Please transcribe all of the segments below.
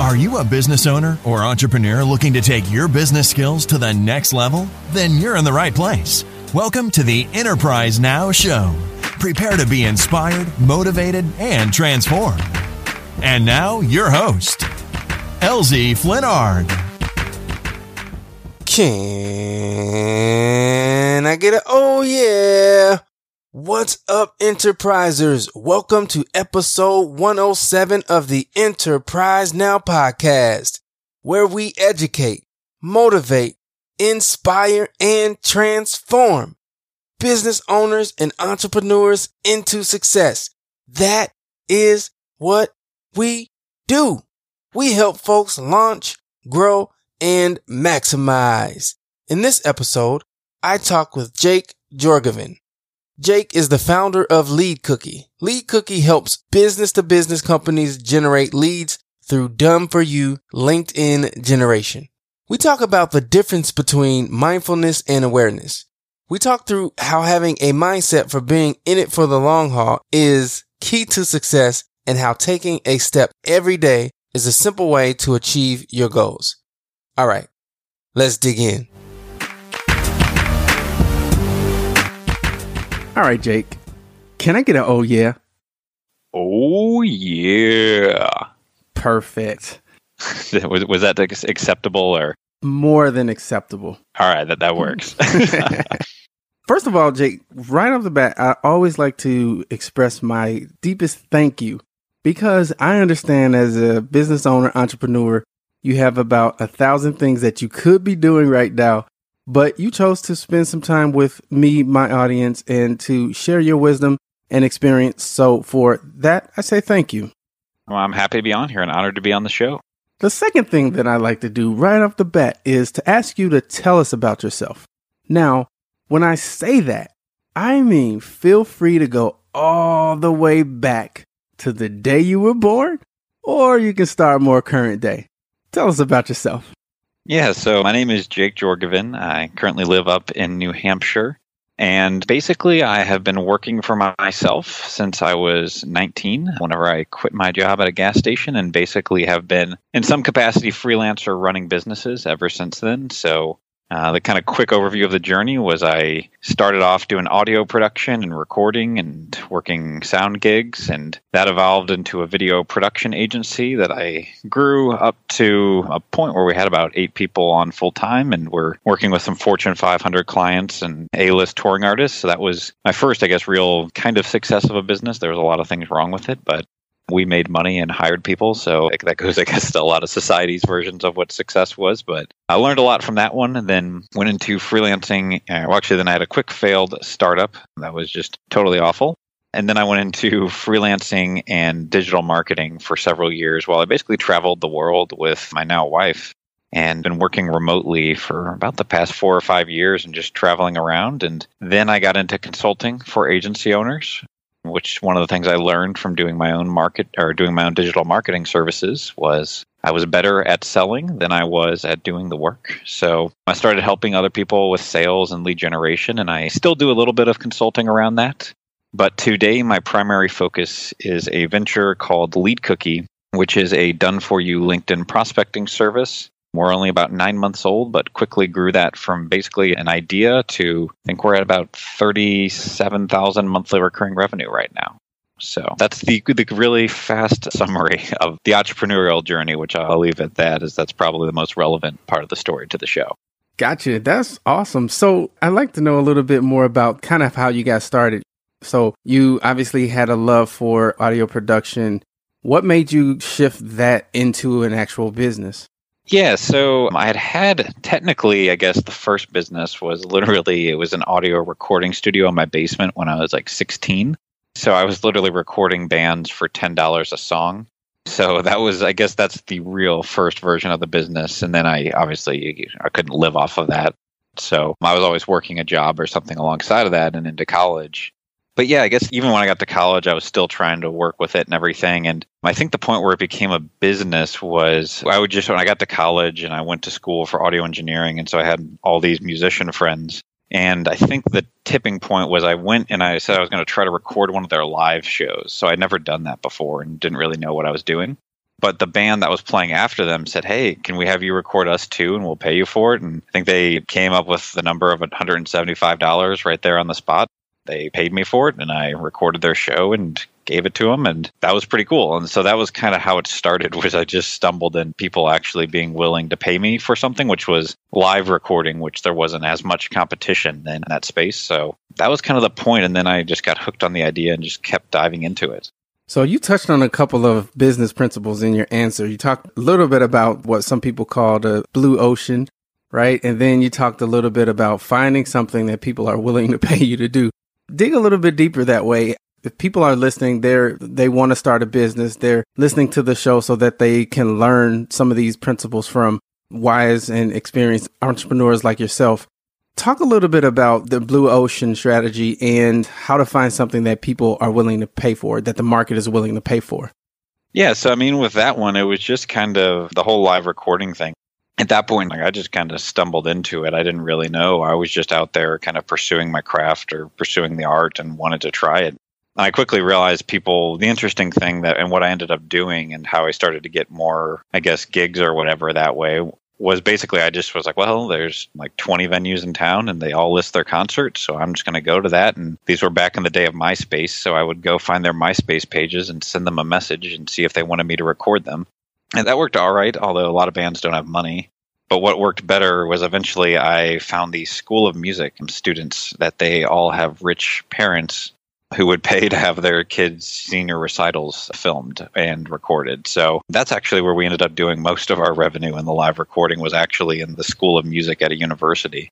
Are you a business owner or entrepreneur looking to take your business skills to the next level? Then you're in the right place. Welcome to the Enterprise Now Show. Prepare to be inspired, motivated, and transformed. And now, your host, LZ Flinnard. Can I get it? oh yeah? What's up, enterprisers? Welcome to episode 107 of the Enterprise Now podcast, where we educate, motivate, inspire, and transform business owners and entrepreneurs into success. That is what we do. We help folks launch, grow, and maximize. In this episode, I talk with Jake Jorgovan. Jake is the founder of Lead Cookie. Lead Cookie helps business to business companies generate leads through done for you LinkedIn generation. We talk about the difference between mindfulness and awareness. We talk through how having a mindset for being in it for the long haul is key to success and how taking a step every day is a simple way to achieve your goals. All right, let's dig in. All right, Jake. Can I get an oh yeah? Oh yeah. Perfect. was, was that acceptable or more than acceptable? All right, that that works. First of all, Jake, right off the bat, I always like to express my deepest thank you because I understand as a business owner, entrepreneur, you have about a thousand things that you could be doing right now but you chose to spend some time with me, my audience, and to share your wisdom and experience. So for that, I say thank you. Well, I'm happy to be on here and honored to be on the show. The second thing that I like to do right off the bat is to ask you to tell us about yourself. Now, when I say that, I mean feel free to go all the way back to the day you were born, or you can start more current day. Tell us about yourself. Yeah, so my name is Jake Jorgovan. I currently live up in New Hampshire. And basically, I have been working for myself since I was 19, whenever I quit my job at a gas station, and basically have been in some capacity freelancer running businesses ever since then. So uh, the kind of quick overview of the journey was I started off doing audio production and recording and working sound gigs, and that evolved into a video production agency that I grew up to a point where we had about eight people on full time, and we're working with some Fortune 500 clients and A list touring artists. So that was my first, I guess, real kind of success of a business. There was a lot of things wrong with it, but we made money and hired people. So that goes, I guess, a lot of society's versions of what success was. But I learned a lot from that one and then went into freelancing. Uh, well, actually, then I had a quick failed startup that was just totally awful. And then I went into freelancing and digital marketing for several years while I basically traveled the world with my now wife and been working remotely for about the past four or five years and just traveling around. And then I got into consulting for agency owners which one of the things I learned from doing my own market or doing my own digital marketing services was I was better at selling than I was at doing the work. So I started helping other people with sales and lead generation, and I still do a little bit of consulting around that. But today, my primary focus is a venture called Lead Cookie, which is a done for you LinkedIn prospecting service we're only about nine months old, but quickly grew that from basically an idea to I think we're at about 37,000 monthly recurring revenue right now. So that's the, the really fast summary of the entrepreneurial journey, which I'll leave at that, as that's probably the most relevant part of the story to the show. Gotcha. That's awesome. So I'd like to know a little bit more about kind of how you got started. So you obviously had a love for audio production. What made you shift that into an actual business? Yeah, so I had had technically, I guess the first business was literally it was an audio recording studio in my basement when I was like 16. So I was literally recording bands for $10 a song. So that was, I guess, that's the real first version of the business. And then I obviously I couldn't live off of that. So I was always working a job or something alongside of that and into college. But yeah, I guess even when I got to college, I was still trying to work with it and everything. And I think the point where it became a business was I would just, when I got to college and I went to school for audio engineering. And so I had all these musician friends. And I think the tipping point was I went and I said I was going to try to record one of their live shows. So I'd never done that before and didn't really know what I was doing. But the band that was playing after them said, Hey, can we have you record us too? And we'll pay you for it. And I think they came up with the number of $175 right there on the spot. They paid me for it and I recorded their show and gave it to them and that was pretty cool and so that was kind of how it started was i just stumbled in people actually being willing to pay me for something which was live recording which there wasn't as much competition in that space so that was kind of the point and then i just got hooked on the idea and just kept diving into it so you touched on a couple of business principles in your answer. You talked a little bit about what some people call the blue ocean, right? And then you talked a little bit about finding something that people are willing to pay you to do. Dig a little bit deeper that way. If people are listening, they're they want to start a business. They're listening to the show so that they can learn some of these principles from wise and experienced entrepreneurs like yourself. Talk a little bit about the blue ocean strategy and how to find something that people are willing to pay for, that the market is willing to pay for. Yeah, so I mean, with that one, it was just kind of the whole live recording thing. At that point, like I just kind of stumbled into it. I didn't really know. I was just out there kind of pursuing my craft or pursuing the art and wanted to try it. And I quickly realized people, the interesting thing that, and what I ended up doing and how I started to get more, I guess, gigs or whatever that way was basically I just was like, well, there's like 20 venues in town and they all list their concerts. So I'm just going to go to that. And these were back in the day of MySpace. So I would go find their MySpace pages and send them a message and see if they wanted me to record them. And that worked all right, although a lot of bands don't have money. But what worked better was eventually I found the School of Music students that they all have rich parents who would pay to have their kids' senior recitals filmed and recorded. So that's actually where we ended up doing most of our revenue in the live recording was actually in the School of Music at a university.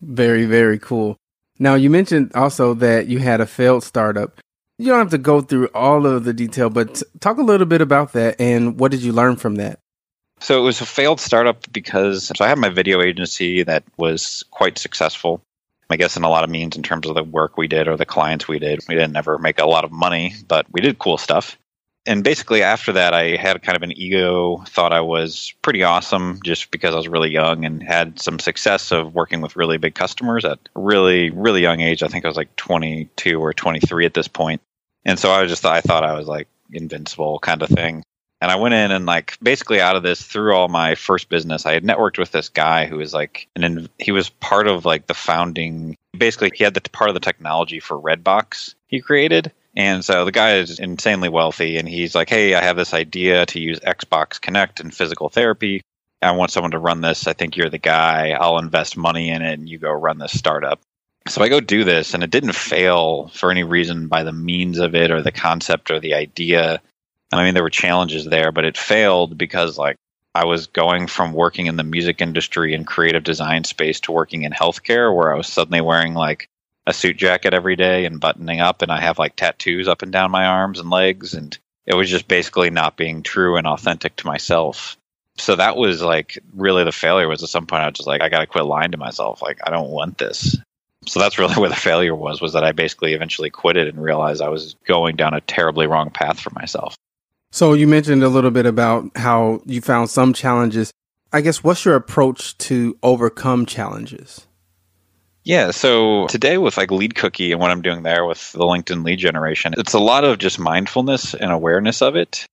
Very, very cool. Now, you mentioned also that you had a failed startup. You don't have to go through all of the detail, but talk a little bit about that and what did you learn from that? So it was a failed startup because so I had my video agency that was quite successful. I guess in a lot of means in terms of the work we did or the clients we did. We didn't ever make a lot of money, but we did cool stuff. And basically after that I had kind of an ego, thought I was pretty awesome just because I was really young and had some success of working with really big customers at really, really young age. I think I was like 22 or 23 at this point. And so I just I thought I was like invincible kind of thing. And I went in and like basically out of this through all my first business, I had networked with this guy who was like and he was part of like the founding. Basically, he had the part of the technology for Redbox he created. And so the guy is insanely wealthy, and he's like, "Hey, I have this idea to use Xbox Kinect in physical therapy. I want someone to run this. I think you're the guy. I'll invest money in it, and you go run this startup." So I go do this, and it didn't fail for any reason by the means of it or the concept or the idea. I mean, there were challenges there, but it failed because like I was going from working in the music industry and creative design space to working in healthcare where I was suddenly wearing like a suit jacket every day and buttoning up and I have like tattoos up and down my arms and legs and it was just basically not being true and authentic to myself. So that was like really the failure was at some point I was just like I got to quit lying to myself like I don't want this. So that's really where the failure was was that I basically eventually quit it and realized I was going down a terribly wrong path for myself. So you mentioned a little bit about how you found some challenges. I guess what's your approach to overcome challenges? Yeah, so today with like Lead Cookie and what I'm doing there with the LinkedIn lead generation, it's a lot of just mindfulness and awareness of it.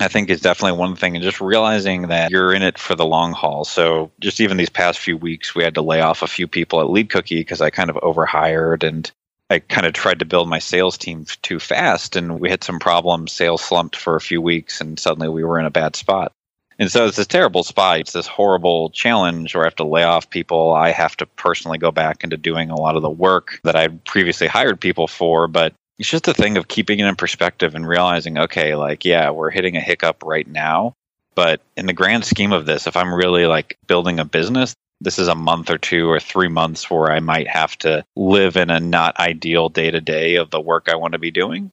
I think is definitely one thing, and just realizing that you're in it for the long haul. So, just even these past few weeks, we had to lay off a few people at Lead Cookie because I kind of overhired and I kind of tried to build my sales team too fast and we had some problems. Sales slumped for a few weeks and suddenly we were in a bad spot. And so it's this terrible spot. It's this horrible challenge where I have to lay off people. I have to personally go back into doing a lot of the work that I previously hired people for. But it's just a thing of keeping it in perspective and realizing, okay, like, yeah, we're hitting a hiccup right now. But in the grand scheme of this, if I'm really like building a business, this is a month or two or three months where I might have to live in a not ideal day to day of the work I want to be doing.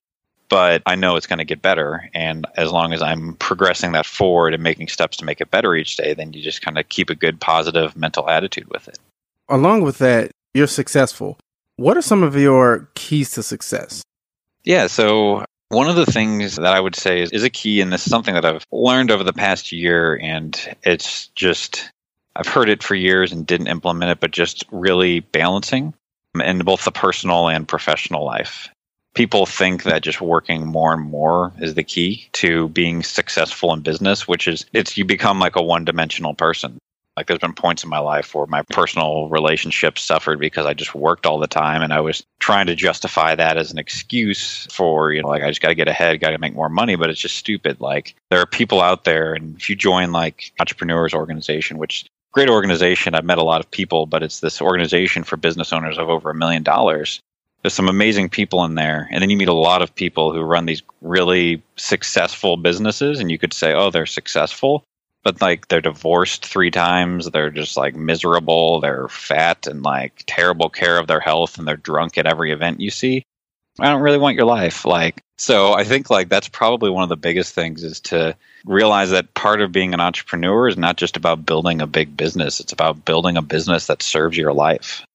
but I know it's going to get better. And as long as I'm progressing that forward and making steps to make it better each day, then you just kind of keep a good, positive mental attitude with it. Along with that, you're successful. What are some of your keys to success? Yeah, so one of the things that I would say is, is a key, and this is something that I've learned over the past year, and it's just, I've heard it for years and didn't implement it, but just really balancing in both the personal and professional life. People think that just working more and more is the key to being successful in business, which is it's you become like a one dimensional person. Like there's been points in my life where my personal relationships suffered because I just worked all the time and I was trying to justify that as an excuse for, you know, like I just got to get ahead, got to make more money, but it's just stupid. Like there are people out there and if you join like entrepreneurs organization, which great organization, I've met a lot of people, but it's this organization for business owners of over a million dollars. There's some amazing people in there. And then you meet a lot of people who run these really successful businesses and you could say, "Oh, they're successful." But like they're divorced three times. They're just like miserable. They're fat and like terrible care of their health and they're drunk at every event you see. I don't really want your life like so i think like that's probably one of the biggest things is to realize that part of being an entrepreneur is not just about building a big business. It's about building a business that serves your life.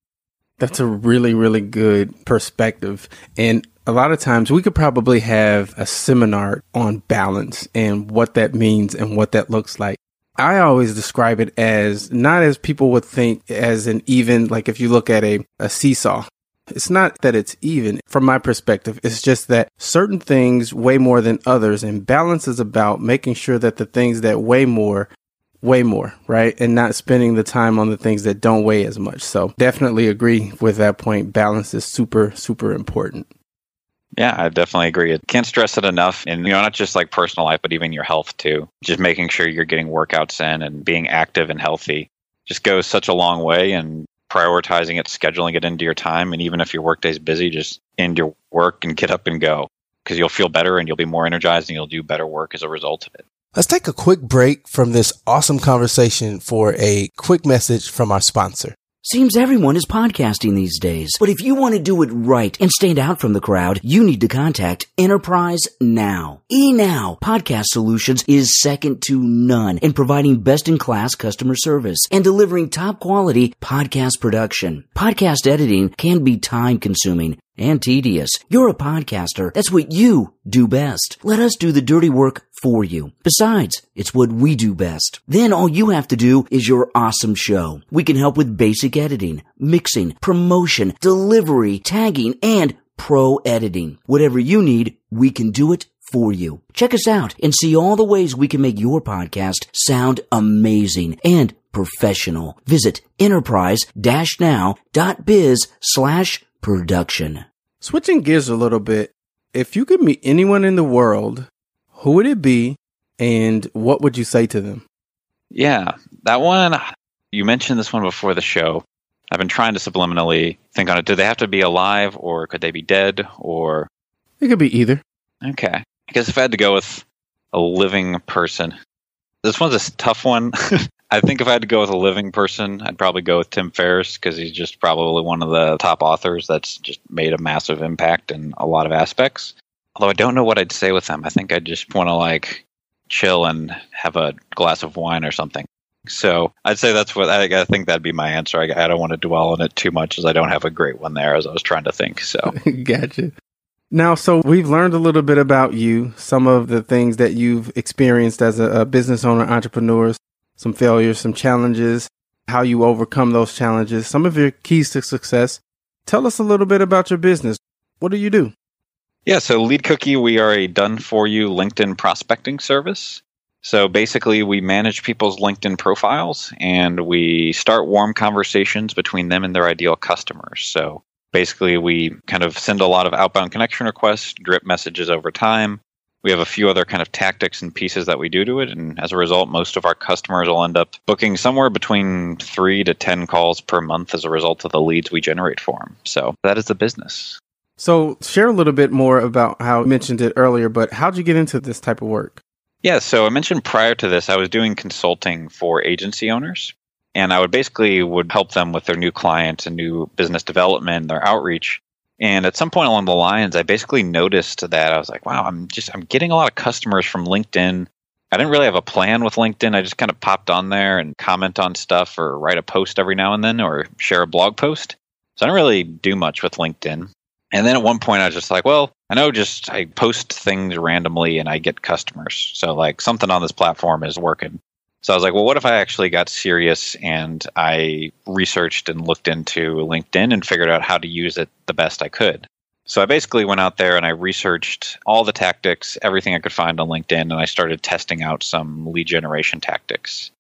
That's a really really good perspective. And a lot of times we could probably have a seminar on balance and what that means and what that looks like. I always describe it as not as people would think as an even, like if you look at a, a seesaw, it's not that it's even from my perspective. It's just that certain things weigh more than others and balance is about making sure that the things that weigh more weigh more, right? And not spending the time on the things that don't weigh as much. So definitely agree with that point. Balance is super, super important. Yeah, I definitely agree. Can't stress it enough. And, you know, not just like personal life, but even your health too. Just making sure you're getting workouts in and being active and healthy just goes such a long way. And prioritizing it, scheduling it into your time. And even if your workday's busy, just end your work and get up and go because you'll feel better and you'll be more energized and you'll do better work as a result of it. Let's take a quick break from this awesome conversation for a quick message from our sponsor. Seems everyone is podcasting these days. But if you want to do it right and stand out from the crowd, you need to contact Enterprise Now. eNow Podcast Solutions is second to none in providing best in class customer service and delivering top quality podcast production. Podcast editing can be time consuming and tedious. You're a podcaster. That's what you do best. Let us do the dirty work for you. Besides, it's what we do best. Then all you have to do is your awesome show. We can help with basic editing, mixing, promotion, delivery, tagging, and pro editing. Whatever you need, we can do it for you. Check us out and see all the ways we can make your podcast sound amazing and professional. Visit enterprise-now.biz slash production. Switching gears a little bit, if you could meet anyone in the world, who would it be and what would you say to them? Yeah, that one, you mentioned this one before the show. I've been trying to subliminally think on it. Do they have to be alive or could they be dead or? It could be either. Okay. I guess if I had to go with a living person, this one's a tough one. I think if I had to go with a living person, I'd probably go with Tim Ferriss because he's just probably one of the top authors that's just made a massive impact in a lot of aspects. Although I don't know what I'd say with him. I think I'd just want to like chill and have a glass of wine or something. So I'd say that's what I, I think that'd be my answer. I, I, don't want to dwell on it too much as I don't have a great one there as I was trying to think. So gotcha. Now, so we've learned a little bit about you, some of the things that you've experienced as a, a business owner, entrepreneurs some failures, some challenges, how you overcome those challenges, some of your keys to success. Tell us a little bit about your business. What do you do? Yeah, so Lead Cookie, we are a done for you LinkedIn prospecting service. So basically, we manage people's LinkedIn profiles and we start warm conversations between them and their ideal customers. So basically, we kind of send a lot of outbound connection requests, drip messages over time, we have a few other kind of tactics and pieces that we do to it. And as a result, most of our customers will end up booking somewhere between three to 10 calls per month as a result of the leads we generate for them. So that is the business. So share a little bit more about how I mentioned it earlier, but how'd you get into this type of work? Yeah, so I mentioned prior to this, I was doing consulting for agency owners. And I would basically would help them with their new clients and new business development, their outreach And at some point along the lines, I basically noticed that I was like, wow, I'm just I'm getting a lot of customers from LinkedIn. I didn't really have a plan with LinkedIn. I just kind of popped on there and comment on stuff or write a post every now and then or share a blog post. So I don't really do much with LinkedIn. And then at one point I was just like, well, I know just I post things randomly and I get customers. So like something on this platform is working. So I was like, well, what if I actually got serious and I researched and looked into LinkedIn and figured out how to use it the best I could? So I basically went out there and I researched all the tactics, everything I could find on LinkedIn, and I started testing out some lead generation tactics.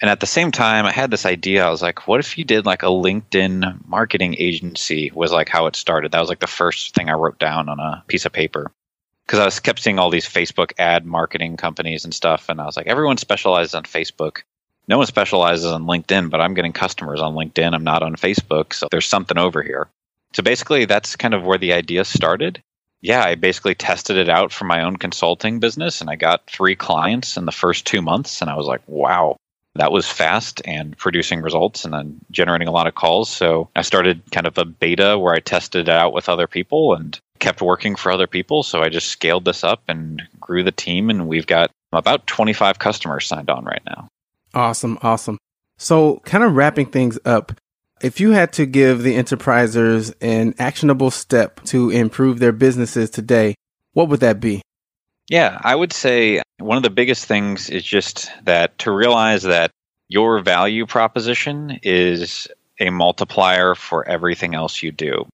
And at the same time, I had this idea. I was like, what if you did like a LinkedIn marketing agency? Was like how it started. That was like the first thing I wrote down on a piece of paper because I was kept seeing all these Facebook ad marketing companies and stuff, and I was like, everyone specializes on Facebook. No one specializes on LinkedIn, but I'm getting customers on LinkedIn. I'm not on Facebook, so there's something over here. So basically, that's kind of where the idea started. Yeah, I basically tested it out for my own consulting business, and I got three clients in the first two months, and I was like, wow, that was fast and producing results and then generating a lot of calls. So I started kind of a beta where I tested it out with other people and kept working for other people. So I just scaled this up and grew the team, and we've got about 25 customers signed on right now. Awesome. Awesome. So, kind of wrapping things up, if you had to give the enterprisers an actionable step to improve their businesses today, what would that be? Yeah, I would say one of the biggest things is just that to realize that your value proposition is a multiplier for everything else you do.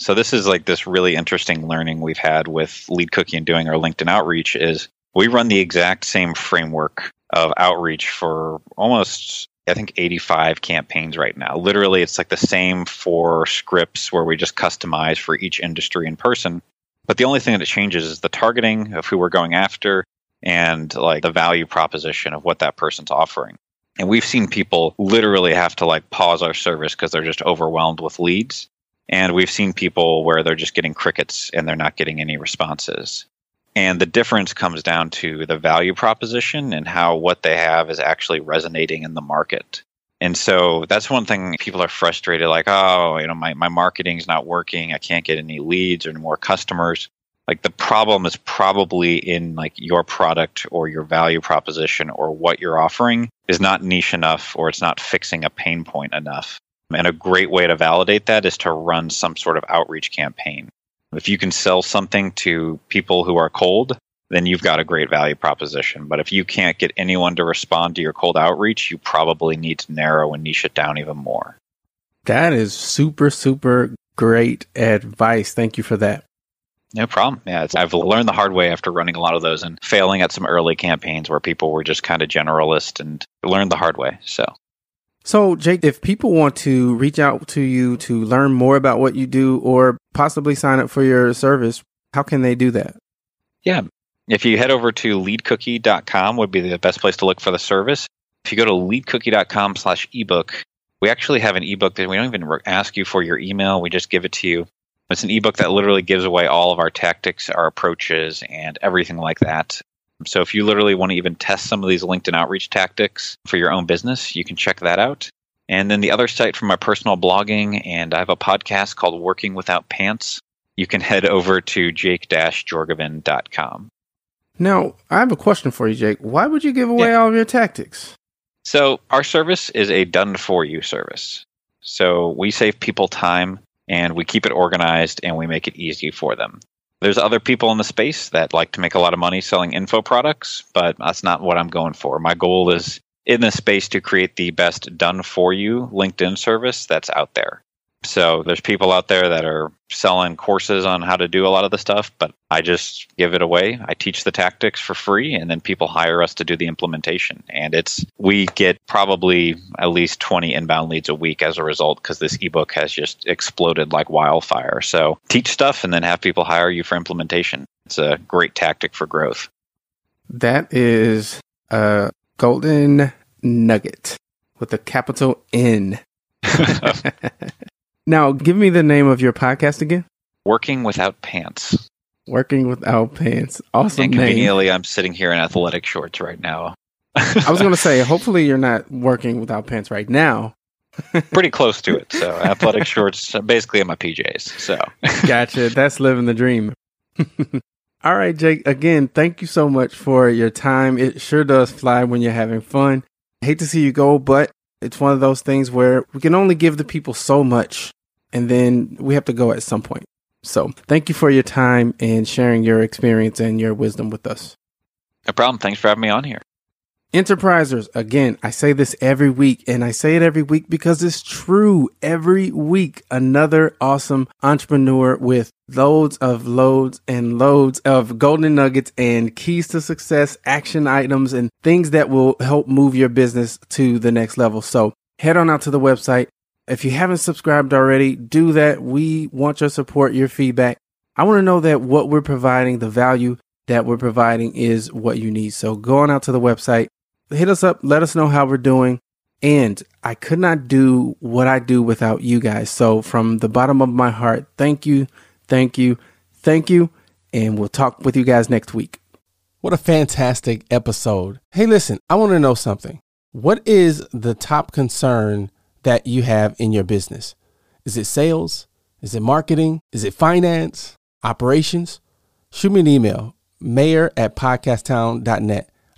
So this is like this really interesting learning we've had with Lead Cookie and doing our LinkedIn outreach is we run the exact same framework of outreach for almost I think 85 campaigns right now. Literally it's like the same four scripts where we just customize for each industry and person. But the only thing that changes is the targeting of who we're going after and like the value proposition of what that person's offering. And we've seen people literally have to like pause our service because they're just overwhelmed with leads. And we've seen people where they're just getting crickets and they're not getting any responses. And the difference comes down to the value proposition and how what they have is actually resonating in the market. And so that's one thing people are frustrated like, oh, you know, my, my marketing's not working. I can't get any leads or more customers. Like the problem is probably in like your product or your value proposition or what you're offering is not niche enough or it's not fixing a pain point enough. And a great way to validate that is to run some sort of outreach campaign. If you can sell something to people who are cold, then you've got a great value proposition. But if you can't get anyone to respond to your cold outreach, you probably need to narrow and niche it down even more. That is super, super great advice. Thank you for that. No problem. Yeah, I've learned the hard way after running a lot of those and failing at some early campaigns where people were just kind of generalist and learned the hard way. So so, Jake, if people want to reach out to you to learn more about what you do or possibly sign up for your service, how can they do that? Yeah. If you head over to leadcookie.com would be the best place to look for the service. If you go to leadcookie.com slash ebook, we actually have an ebook that we don't even ask you for your email. We just give it to you. It's an ebook that literally gives away all of our tactics, our approaches, and everything like that. So if you literally want to even test some of these LinkedIn outreach tactics for your own business, you can check that out. And then the other site for my personal blogging, and I have a podcast called Working Without Pants. You can head over to jake-jorgovan.com. Now, I have a question for you, Jake. Why would you give away yeah. all of your tactics? So, our service is a done for you service. So, we save people time and we keep it organized and we make it easy for them. There's other people in the space that like to make a lot of money selling info products, but that's not what I'm going for. My goal is in this space to create the best done for you LinkedIn service that's out there. So there's people out there that are selling courses on how to do a lot of the stuff, but I just give it away. I teach the tactics for free and then people hire us to do the implementation. And it's we get probably at least 20 inbound leads a week as a result because this ebook has just exploded like wildfire. So teach stuff and then have people hire you for implementation. It's a great tactic for growth. That is a golden nugget with a capital N. Now, give me the name of your podcast again. Working Without Pants. Working Without Pants. Awesome. And conveniently, name. I'm sitting here in athletic shorts right now. I was going to say, hopefully, you're not working without pants right now. Pretty close to it. So athletic shorts, basically in my PJs. So gotcha. That's living the dream. All right, Jake. Again, thank you so much for your time. It sure does fly when you're having fun. Hate to see you go, but it's one of those things where we can only give the people so much and then we have to go at some point. So thank you for your time and sharing your experience and your wisdom with us. No problem. Thanks for having me on here. Enterprisers, again, I say this every week and I say it every week because it's true. Every week, another awesome entrepreneur with loads of loads and loads of golden nuggets and keys to success, action items, and things that will help move your business to the next level. So head on out to the website. If you haven't subscribed already, do that. We want your support, your feedback. I want to know that what we're providing, the value that we're providing is what you need. So go on out to the website, hit us up, let us know how we're doing. And I could not do what I do without you guys. So from the bottom of my heart, thank you, thank you, thank you. And we'll talk with you guys next week. What a fantastic episode. Hey, listen, I want to know something. What is the top concern that you have in your business? Is it sales? Is it marketing? Is it finance? Operations? Shoot me an email mayor at podcasttown.net.